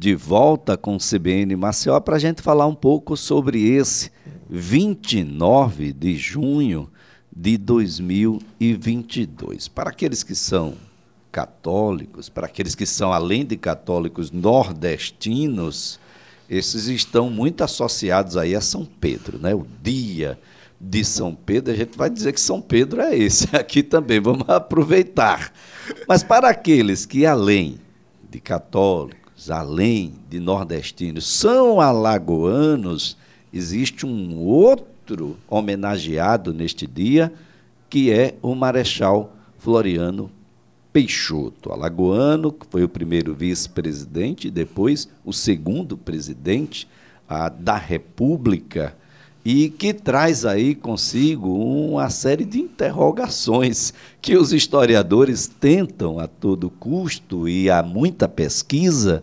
de volta com o CBN Maceió para a gente falar um pouco sobre esse 29 de junho de 2022. Para aqueles que são católicos, para aqueles que são, além de católicos, nordestinos, esses estão muito associados aí a São Pedro, né? O dia de São Pedro, a gente vai dizer que São Pedro é esse aqui também, vamos aproveitar. Mas para aqueles que, além de católicos, além de nordestinos, são alagoanos, existe um outro homenageado neste dia, que é o Marechal Floriano Peixoto, alagoano, que foi o primeiro vice-presidente, depois o segundo presidente a, da República e que traz aí consigo uma série de interrogações que os historiadores tentam a todo custo e há muita pesquisa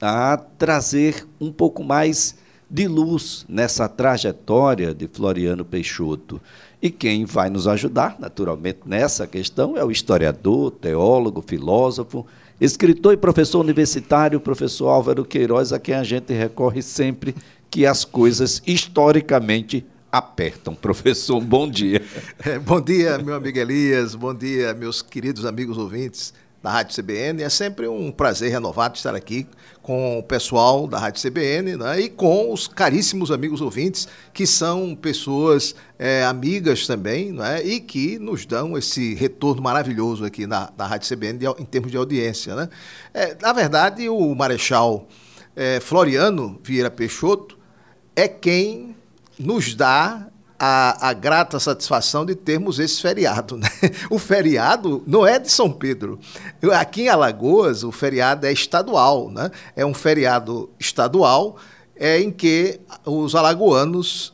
a trazer um pouco mais de luz nessa trajetória de Floriano Peixoto. E quem vai nos ajudar, naturalmente, nessa questão é o historiador, teólogo, filósofo, escritor e professor universitário, professor Álvaro Queiroz, a quem a gente recorre sempre que as coisas historicamente apertam. Professor, bom dia. É, bom dia, meu amigo Elias, bom dia, meus queridos amigos ouvintes da Rádio CBN. É sempre um prazer renovado estar aqui com o pessoal da Rádio CBN né, e com os caríssimos amigos ouvintes, que são pessoas é, amigas também né, e que nos dão esse retorno maravilhoso aqui na, na Rádio CBN de, em termos de audiência. Né? É, na verdade, o Marechal é, Floriano Vieira Peixoto é quem nos dá a, a, grata satisfação de termos esse feriado. Né? O feriado não é de São Pedro. Aqui em Alagoas, o feriado é estadual. Né? É um feriado estadual é, em que os alagoanos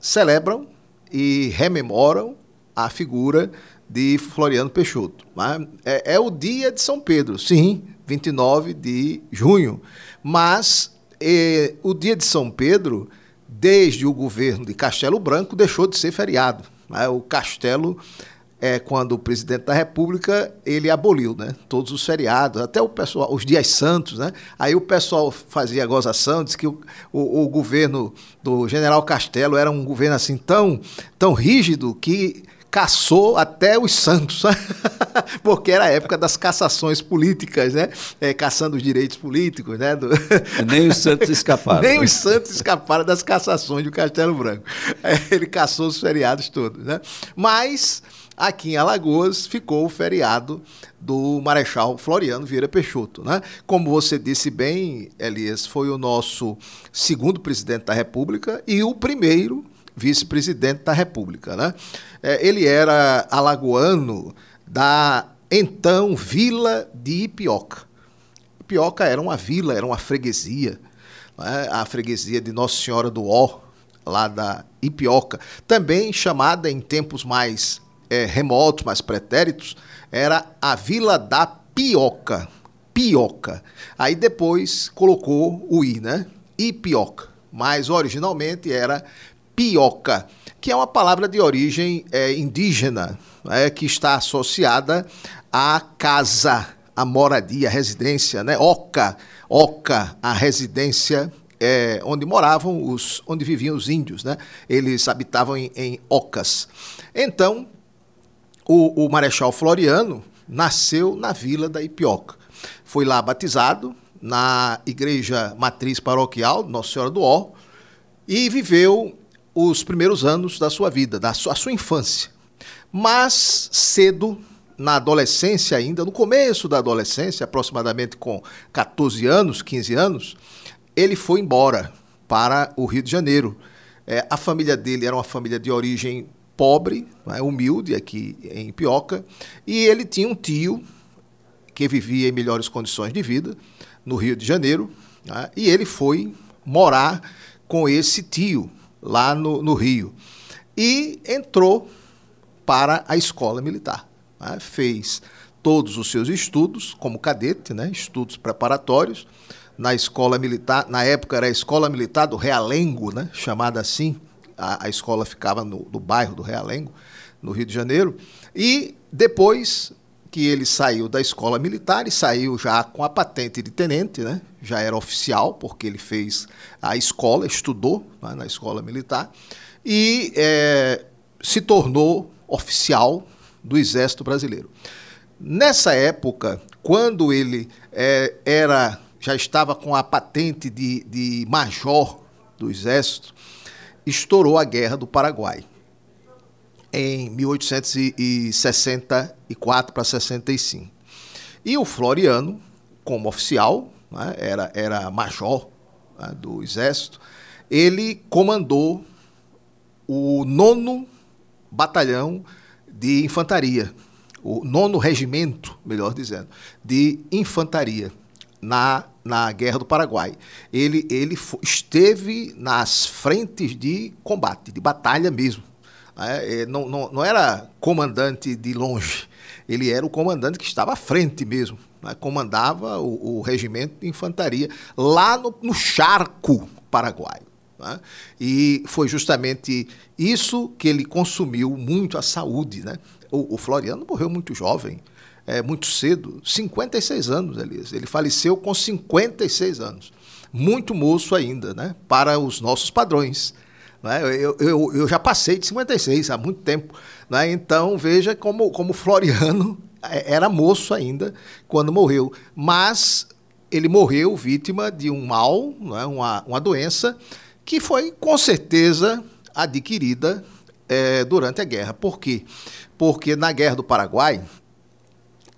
celebram e rememoram a figura de Floriano Peixoto. Né? É, é o dia de São Pedro, sim, 29 de junho. Mas é, o dia de São Pedro desde o governo de Castelo Branco, deixou de ser feriado. Né? O Castelo, é, quando o presidente da República, ele aboliu né? todos os feriados, até o pessoal, os dias santos. Né? Aí o pessoal fazia gozação, disse que o, o, o governo do general Castelo era um governo assim tão, tão rígido que caçou até os santos, porque era a época das caçações políticas, né? É, caçando os direitos políticos, né? Do... Nem os santos escaparam. Nem os santos escaparam das caçações do Castelo Branco. É, ele caçou os feriados todos, né? Mas aqui em Alagoas ficou o feriado do Marechal Floriano Vieira Peixoto. Né? Como você disse bem, Elias, foi o nosso segundo presidente da República e o primeiro vice-presidente da República. Né? É, ele era alagoano da então Vila de Ipioca. Ipioca era uma vila, era uma freguesia, né? a freguesia de Nossa Senhora do Ó, lá da Ipioca, também chamada em tempos mais é, remotos, mais pretéritos, era a Vila da Pioca. Pioca. Aí depois colocou o I, né? Ipioca. Mas originalmente era pioca, que é uma palavra de origem é, indígena, é, que está associada à casa, à moradia, à residência, né? Oca, oca, a residência é, onde moravam os, onde viviam os índios, né? Eles habitavam em, em ocas. Então, o, o Marechal Floriano nasceu na vila da Ipioca. Foi lá batizado na igreja matriz paroquial Nossa Senhora do Ó e viveu os primeiros anos da sua vida, da sua, sua infância. Mas cedo, na adolescência ainda, no começo da adolescência, aproximadamente com 14 anos, 15 anos, ele foi embora para o Rio de Janeiro. É, a família dele era uma família de origem pobre, né, humilde, aqui em Pioca, e ele tinha um tio que vivia em melhores condições de vida no Rio de Janeiro, né, e ele foi morar com esse tio lá no, no Rio. E entrou para a escola militar. Né? Fez todos os seus estudos como cadete, né? estudos preparatórios, na escola militar, na época era a escola militar do Realengo, né? chamada assim, a, a escola ficava no, no bairro do Realengo, no Rio de Janeiro, e depois que ele saiu da escola militar e saiu já com a patente de tenente, né? já era oficial, porque ele fez a escola, estudou né, na escola militar, e é, se tornou oficial do Exército Brasileiro. Nessa época, quando ele é, era já estava com a patente de, de major do Exército, estourou a Guerra do Paraguai em 1864 para 65. E o Floriano, como oficial, né, era, era major né, do Exército, ele comandou o nono batalhão de infantaria, o nono regimento, melhor dizendo, de infantaria na, na Guerra do Paraguai. Ele, ele esteve nas frentes de combate, de batalha mesmo. É, não, não, não era comandante de longe, ele era o comandante que estava à frente mesmo. Né? Comandava o, o, regimento de infantaria lá no, no charco paraguaio. Né? E foi justamente isso que ele consumiu muito a saúde. Né? O, o Floriano morreu muito jovem, é, muito cedo, 56 anos, Elias. Ele faleceu com 56 anos. Muito moço ainda, né? para os nossos padrões. Né? Eu, eu, eu já passei de 56 há muito tempo. Né? Então, veja como, como Floriano é, era moço ainda quando morreu. Mas ele morreu vítima de um mal, né? uma, uma doença, que foi com certeza adquirida é, durante a guerra. Por quê? Porque na Guerra do Paraguai,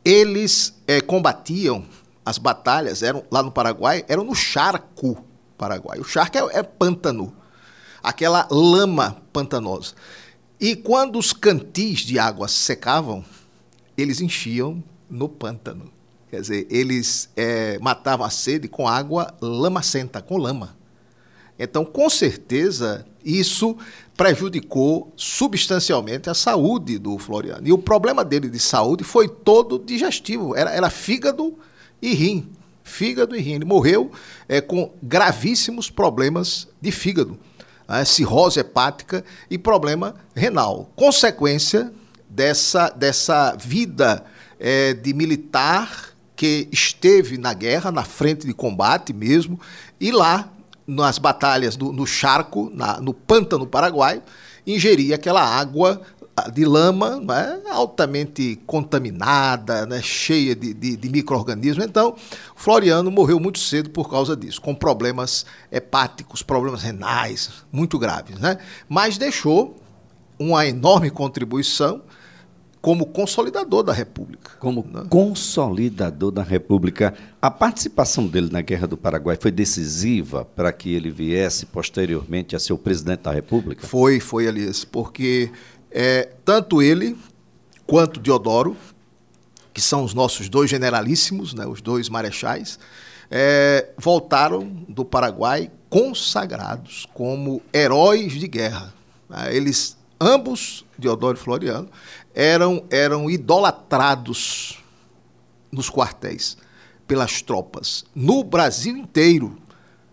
eles é, combatiam as batalhas, eram lá no Paraguai, eram no charco paraguai. O charco é, é pântano aquela lama pantanosa. E quando os cantis de água secavam, eles enchiam no pântano. Quer dizer, eles é, matavam a sede com água lamacenta, com lama. Então, com certeza, isso prejudicou substancialmente a saúde do Floriano. E o problema dele de saúde foi todo digestivo, era, era fígado e rim. Fígado e rim. Ele morreu é, com gravíssimos problemas de fígado né, cirrose hepática e problema renal. Consequência dessa, dessa vida é, de militar que esteve na guerra, na frente de combate mesmo, e lá, nas batalhas do, no charco, na, no pântano paraguaio, ingeria aquela água de lama né, altamente contaminada, né, cheia de, de, de micro-organismos. Então, Floriano morreu muito cedo por causa disso, com problemas hepáticos, problemas renais muito graves. Né? Mas deixou uma enorme contribuição como consolidador da República. Como né? consolidador da República. A participação dele na Guerra do Paraguai foi decisiva para que ele viesse posteriormente a ser o presidente da República? Foi, foi, Elias, porque é, tanto ele quanto Diodoro, que são os nossos dois generalíssimos, né, os dois marechais, é, voltaram do Paraguai consagrados como heróis de guerra. Né. Eles, ambos, Diodoro e Floriano, eram, eram idolatrados nos quartéis pelas tropas, no Brasil inteiro,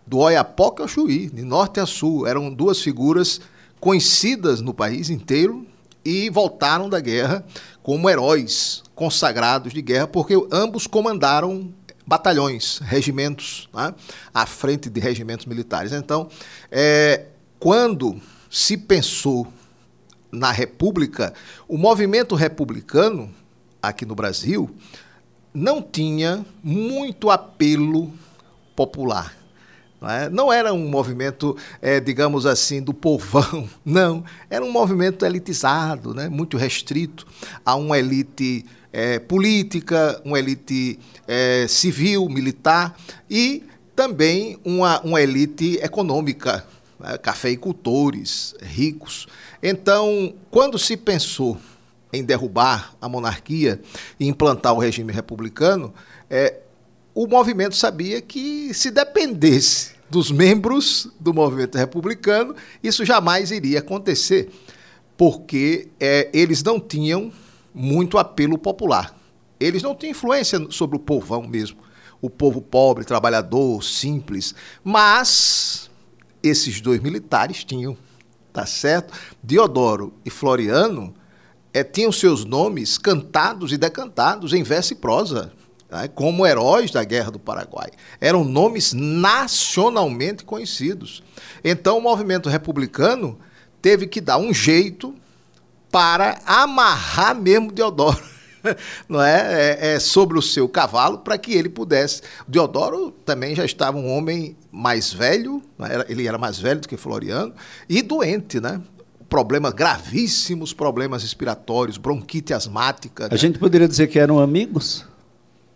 do Oiapoque ao Chuí, de norte a sul. Eram duas figuras conhecidas no país inteiro e voltaram da guerra como heróis consagrados de guerra, porque ambos comandaram batalhões, regimentos, né, à frente de regimentos militares. Então, é, quando se pensou na República, o movimento republicano aqui no Brasil não tinha muito apelo popular. Não, é? não era um movimento, é, digamos assim, do povão, não. Era um movimento elitizado, né? muito restrito a uma elite é, política, uma elite é, civil, militar e também uma, uma elite econômica, né? cafeicultores, ricos. Então, quando se pensou em derrubar a monarquia e implantar o regime republicano, é, o movimento sabia que se dependesse dos membros do movimento republicano, isso jamais iria acontecer, porque é, eles não tinham muito apelo popular. Eles não tinham influência sobre o povão mesmo, o povo pobre, trabalhador, simples. Mas esses dois militares tinham, tá certo? Diodoro e Floriano é, tinham seus nomes cantados e decantados em verso e prosa, como heróis da Guerra do Paraguai. Eram nomes nacionalmente conhecidos. Então, o movimento republicano teve que dar um jeito para amarrar mesmo Deodoro. Não é? é, é sobre o seu cavalo para que ele pudesse. Deodoro também já estava um homem mais velho, né, ele era mais velho do que Floriano, e doente, né? problemas gravíssimos, problemas respiratórios, bronquite asmática. A né? gente poderia dizer que eram amigos?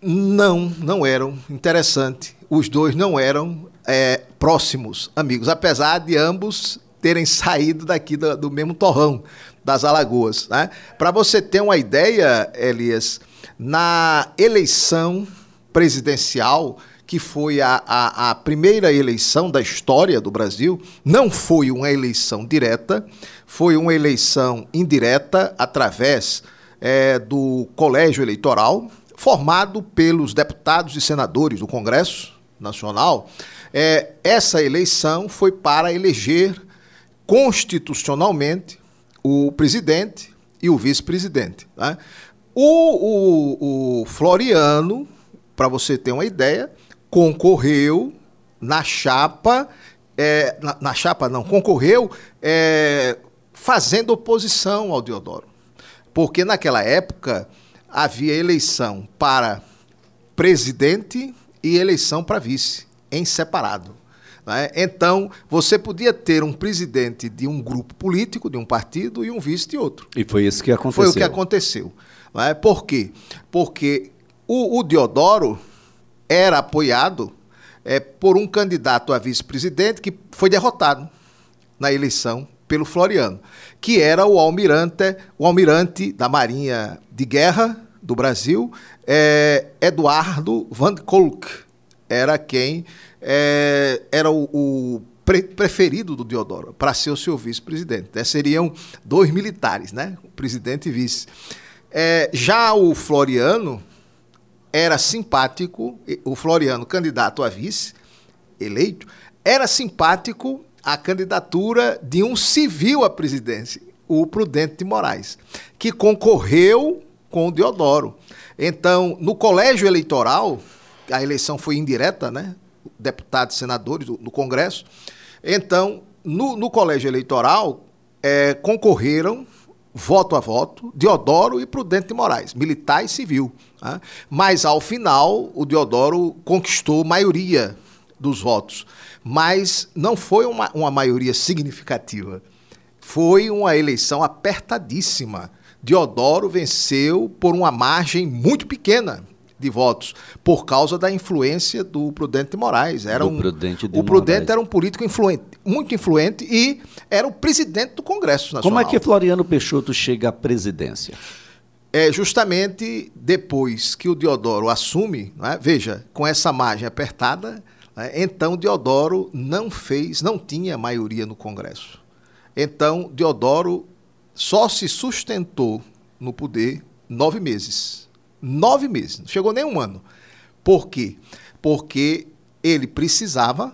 Não, não eram. Interessante. Os dois não eram é, próximos amigos, apesar de ambos terem saído daqui do, do mesmo torrão das Alagoas. Né? Para você ter uma ideia, Elias, na eleição presidencial que foi a, a, a, primeira eleição da história do Brasil, não foi uma eleição direta, foi uma eleição indireta através é, do colégio eleitoral, formado pelos deputados e senadores do Congresso Nacional. É, essa eleição foi para eleger constitucionalmente o presidente e o vice-presidente. Né? O, o, o Floriano, para você ter uma ideia, concorreu na chapa, é, na, na, chapa não, concorreu é, fazendo oposição ao Deodoro. Porque naquela época havia eleição para presidente e eleição para vice, em separado. Né? Então, você podia ter um presidente de um grupo político, de um partido, e um vice de outro. E foi isso que aconteceu. Foi o que aconteceu. Né? Por quê? Porque o, o Deodoro era apoiado é, por um candidato a vice-presidente que foi derrotado na eleição pelo Floriano, que era o almirante, o almirante da Marinha de Guerra do Brasil, é, Eduardo Van Kolk. Era quem é, era o, o pre preferido do Deodoro para ser o seu vice-presidente. Né? Seriam dois militares, né? presidente e vice. É, já o Floriano era simpático, o Floriano, candidato a vice, eleito, era simpático à candidatura de um civil à presidência, o Prudente de Moraes, que concorreu com Deodoro. Então, no colégio eleitoral, a eleição foi indireta, né? Deputados senadores do, do Congresso. Então, no, no colégio eleitoral, é, concorreram voto a voto, Deodoro e Prudente de Moraes, militar e civil. Né? Mas, ao final, o Deodoro conquistou maioria dos votos. Mas não foi uma, uma maioria significativa. Foi uma eleição apertadíssima. Deodoro venceu por uma margem muito pequena de votos por causa da influência do Prudente de Moraes. Era um, Prudente o Prudente Moraes. era um político influente, muito influente e era o presidente do Congresso Nacional. Como é que Floriano Peixoto chega à presidência? É justamente depois que o Deodoro assume, é? veja, com essa margem apertada, é? então Deodoro não fez, não tinha maioria no Congresso. Então Deodoro só se sustentou no poder nove meses Nove meses, não chegou nem um ano. Por quê? Porque ele precisava,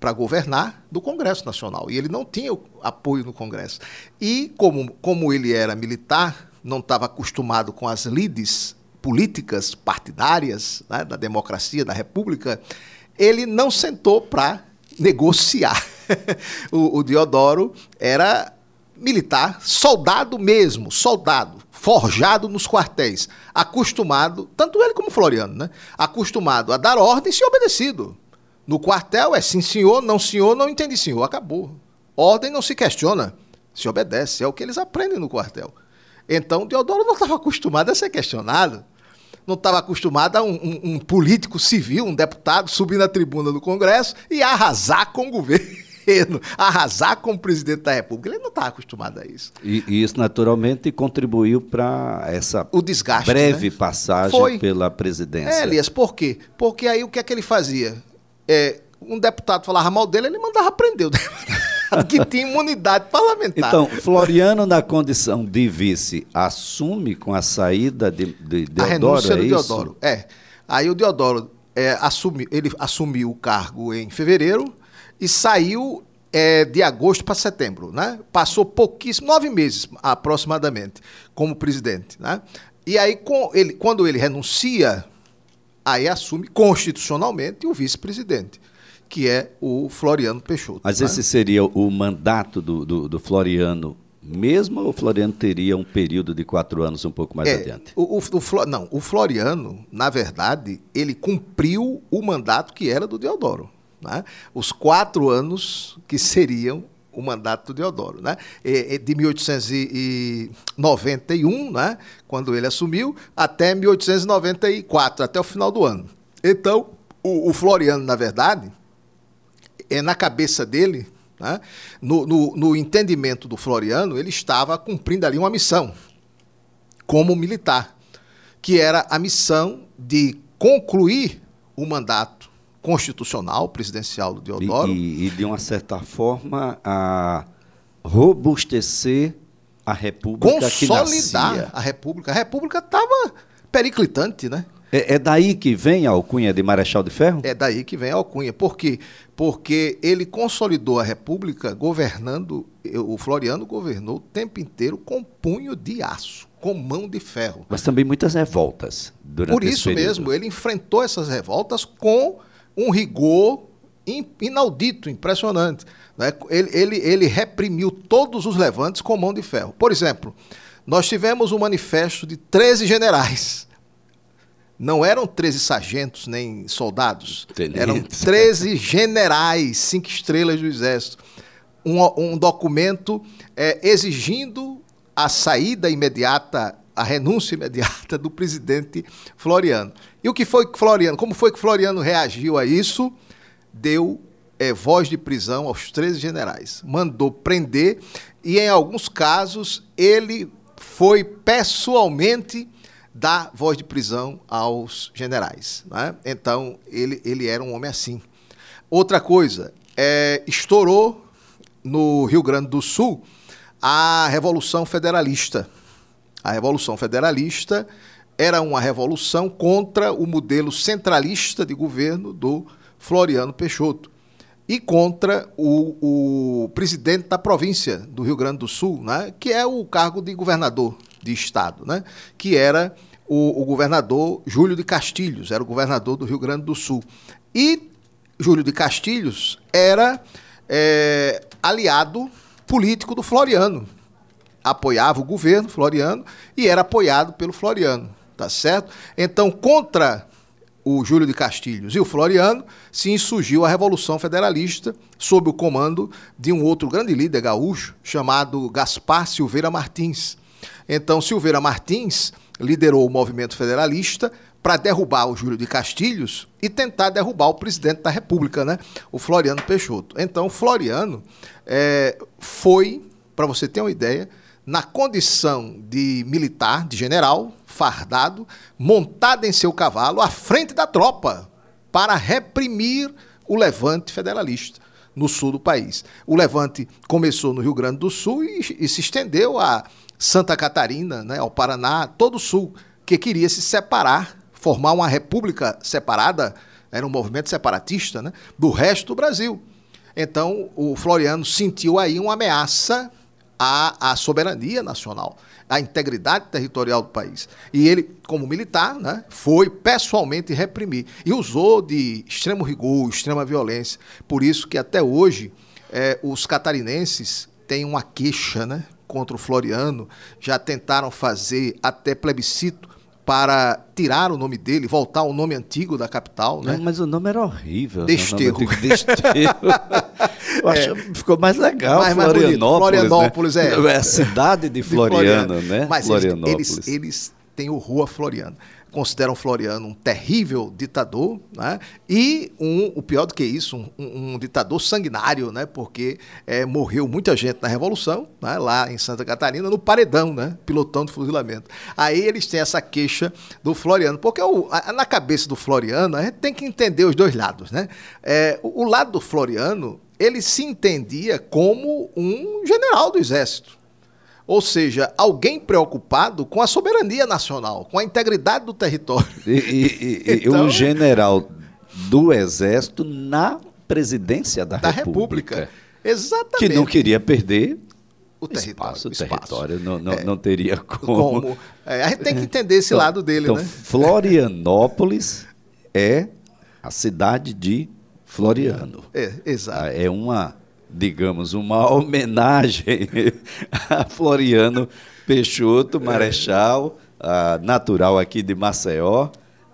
para governar, do Congresso Nacional. E ele não tinha apoio no Congresso. E, como, como ele era militar, não estava acostumado com as lides políticas partidárias né, da democracia, da República, ele não sentou para negociar. o, o Diodoro era militar, soldado mesmo, soldado, forjado nos quartéis, acostumado, tanto ele como Floriano, né? Acostumado a dar ordem e obedecido. No quartel é sim senhor, não senhor, não entendi senhor, acabou. Ordem não se questiona, se obedece, é o que eles aprendem no quartel. Então, Deodoro não estava acostumado a ser questionado, não estava acostumado a um, um, um político civil, um deputado, subir na tribuna do Congresso e arrasar com o governo governo, arrasar como presidente da República. Ele não está acostumado a isso. E, e, isso, naturalmente, contribuiu para essa o desgaste, breve né? passagem Foi. pela presidência. É, Elias, por quê? Porque aí o que é que ele fazia? É, um deputado falava mal dele, ele mandava prender o deputado. que tinha imunidade parlamentar. Então, Floriano, na condição de vice, assume com a saída de, de Deodoro, a renúncia é do isso? Deodoro. É. Aí o Deodoro é, assume, ele assumiu o cargo em fevereiro, e saiu é, de agosto para setembro, né? Passou pouquíssimo, nove meses aproximadamente, como presidente, né? E aí, ele, quando ele renuncia, aí assume constitucionalmente o vice-presidente, que é o Floriano Peixoto. Mas né? esse seria o mandato do, do, do Floriano mesmo ou o Floriano teria um período de quatro anos um pouco mais é, adiante? O, o, o, não, o Floriano, na verdade, ele cumpriu o mandato que era do Deodoro. Né? Os quatro anos que seriam o mandato do Deodoro. Né? De 1891, né? quando ele assumiu, até 1894, até o final do ano. Então, o, o Floriano, na verdade, é na cabeça dele, né? No, no, no entendimento do Floriano, ele estava cumprindo ali uma missão, como militar, que era a missão de concluir o mandato constitucional presidencial do Deodoro. E, e, e de uma certa forma, a robustecer a República Consolidar a República. A República estava periclitante, né? É, é, daí que vem a alcunha de Marechal de Ferro? É daí que vem a alcunha. Por quê? Porque ele consolidou a República governando, o Floriano governou o tempo inteiro com punho de aço, com mão de ferro. Mas também muitas revoltas durante Por isso mesmo, ele enfrentou essas revoltas com um rigor inaudito, impressionante. Né? Ele, ele, ele reprimiu todos os levantes com mão de ferro. Por exemplo, nós tivemos um manifesto de 13 generais não eram 13 sargentos nem soldados, Tenentes. eram 13 generais, cinco estrelas do Exército. Um, um documento é, exigindo a saída imediata, a renúncia imediata do presidente Floriano. E o que foi que Floriano, como foi que Floriano reagiu a isso? Deu é, voz de prisão aos 13 generais, mandou prender e, em alguns casos, ele foi pessoalmente dá voz de prisão aos generais. Né? Então, ele, ele era um homem assim. Outra coisa, é, estourou no Rio Grande do Sul a Revolução Federalista. A Revolução Federalista era uma revolução contra o modelo centralista de governo do Floriano Peixoto e contra o, o presidente da província do Rio Grande do Sul, né, que é o cargo de governador de estado, né, que era o, o governador Júlio de Castilhos, era o governador do Rio Grande do Sul. E Júlio de Castilhos era é, aliado político do Floriano. Apoiava o governo Floriano e era apoiado pelo Floriano, tá certo? Então, contra o Júlio de Castilhos e o Floriano, se insurgiu a Revolução Federalista sob o comando de um outro grande líder gaúcho chamado Gaspar Silveira Martins. Então, Silveira Martins liderou o movimento federalista para derrubar o Júlio de Castilhos e tentar derrubar o presidente da República, né? o Floriano Peixoto. Então, Floriano é, foi, para você ter uma ideia, na condição de militar, de general, fardado, montado em seu cavalo, à frente da tropa, para reprimir o levante federalista no sul do país. O levante começou no Rio Grande do Sul e, e se estendeu a Santa Catarina, né, ao Paraná, todo o sul, que queria se separar, formar uma república separada, era um movimento separatista, né, do resto do Brasil. Então, o Floriano sentiu aí uma ameaça à soberania nacional, à integridade territorial do país. E ele, como militar, né, foi pessoalmente reprimir. E usou de extremo rigor, extrema violência. Por isso que até hoje eh, os catarinenses têm uma queixa né, contra o Floriano, já tentaram fazer até plebiscito para tirar o nome dele, voltar ao nome antigo da capital, né? Não, mas o nome era horrível. Desterro. Né? Desterro. Eu acho é, ficou mais legal. Mais, Florianópolis, mais Florianópolis né? é. É a cidade de Floriano, de Floriano. né? Mas Florianópolis. Eles, eles têm o Rua Floriano consideram Floriano um terrível ditador, né? e um, o pior do que isso, um, um, ditador sanguinário, né? porque é, morreu muita gente na Revolução, né? lá em Santa Catarina, no paredão, né? pilotão de fuzilamento. Aí eles têm essa queixa do Floriano, porque o, a, na cabeça do Floriano, a gente tem que entender os dois lados. Né? É, o, o lado do Floriano, ele se entendia como um general do Exército. Ou seja, alguém preocupado com a soberania nacional, com a integridade do território. E, e, e então, um general do Exército na presidência da, da República. República. Exatamente. Que não queria perder o território. Espaço, o espaço. território. Não, não, É. não teria como. Como? É, a gente tem que entender esse Então- lado dele, então, né? Florianópolis é a cidade de Floriano. É, exato. É uma, digamos, uma homenagem a Floriano Peixoto, Marechal, ah, natural aqui de Maceió,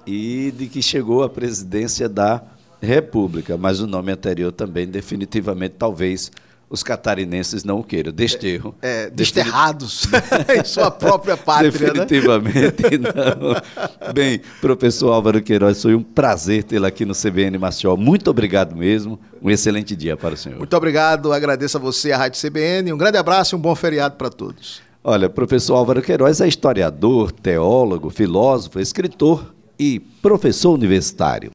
e de que chegou à presidência da República. Mas o nome anterior também, definitivamente, talvez os catarinenses não o queiram. Desterro. É, Defini- desterrados em sua própria pátria, né? Definitivamente não. Bem, professor Álvaro Queiroz, foi um prazer tê-lo aqui no CBN Maceió. Muito obrigado mesmo. Um excelente dia para o senhor. Muito obrigado, agradeço a você, a Rádio CBN. Um grande abraço e um bom feriado para todos. Olha, professor Álvaro Queiroz é historiador, teólogo, filósofo, escritor e professor universitário.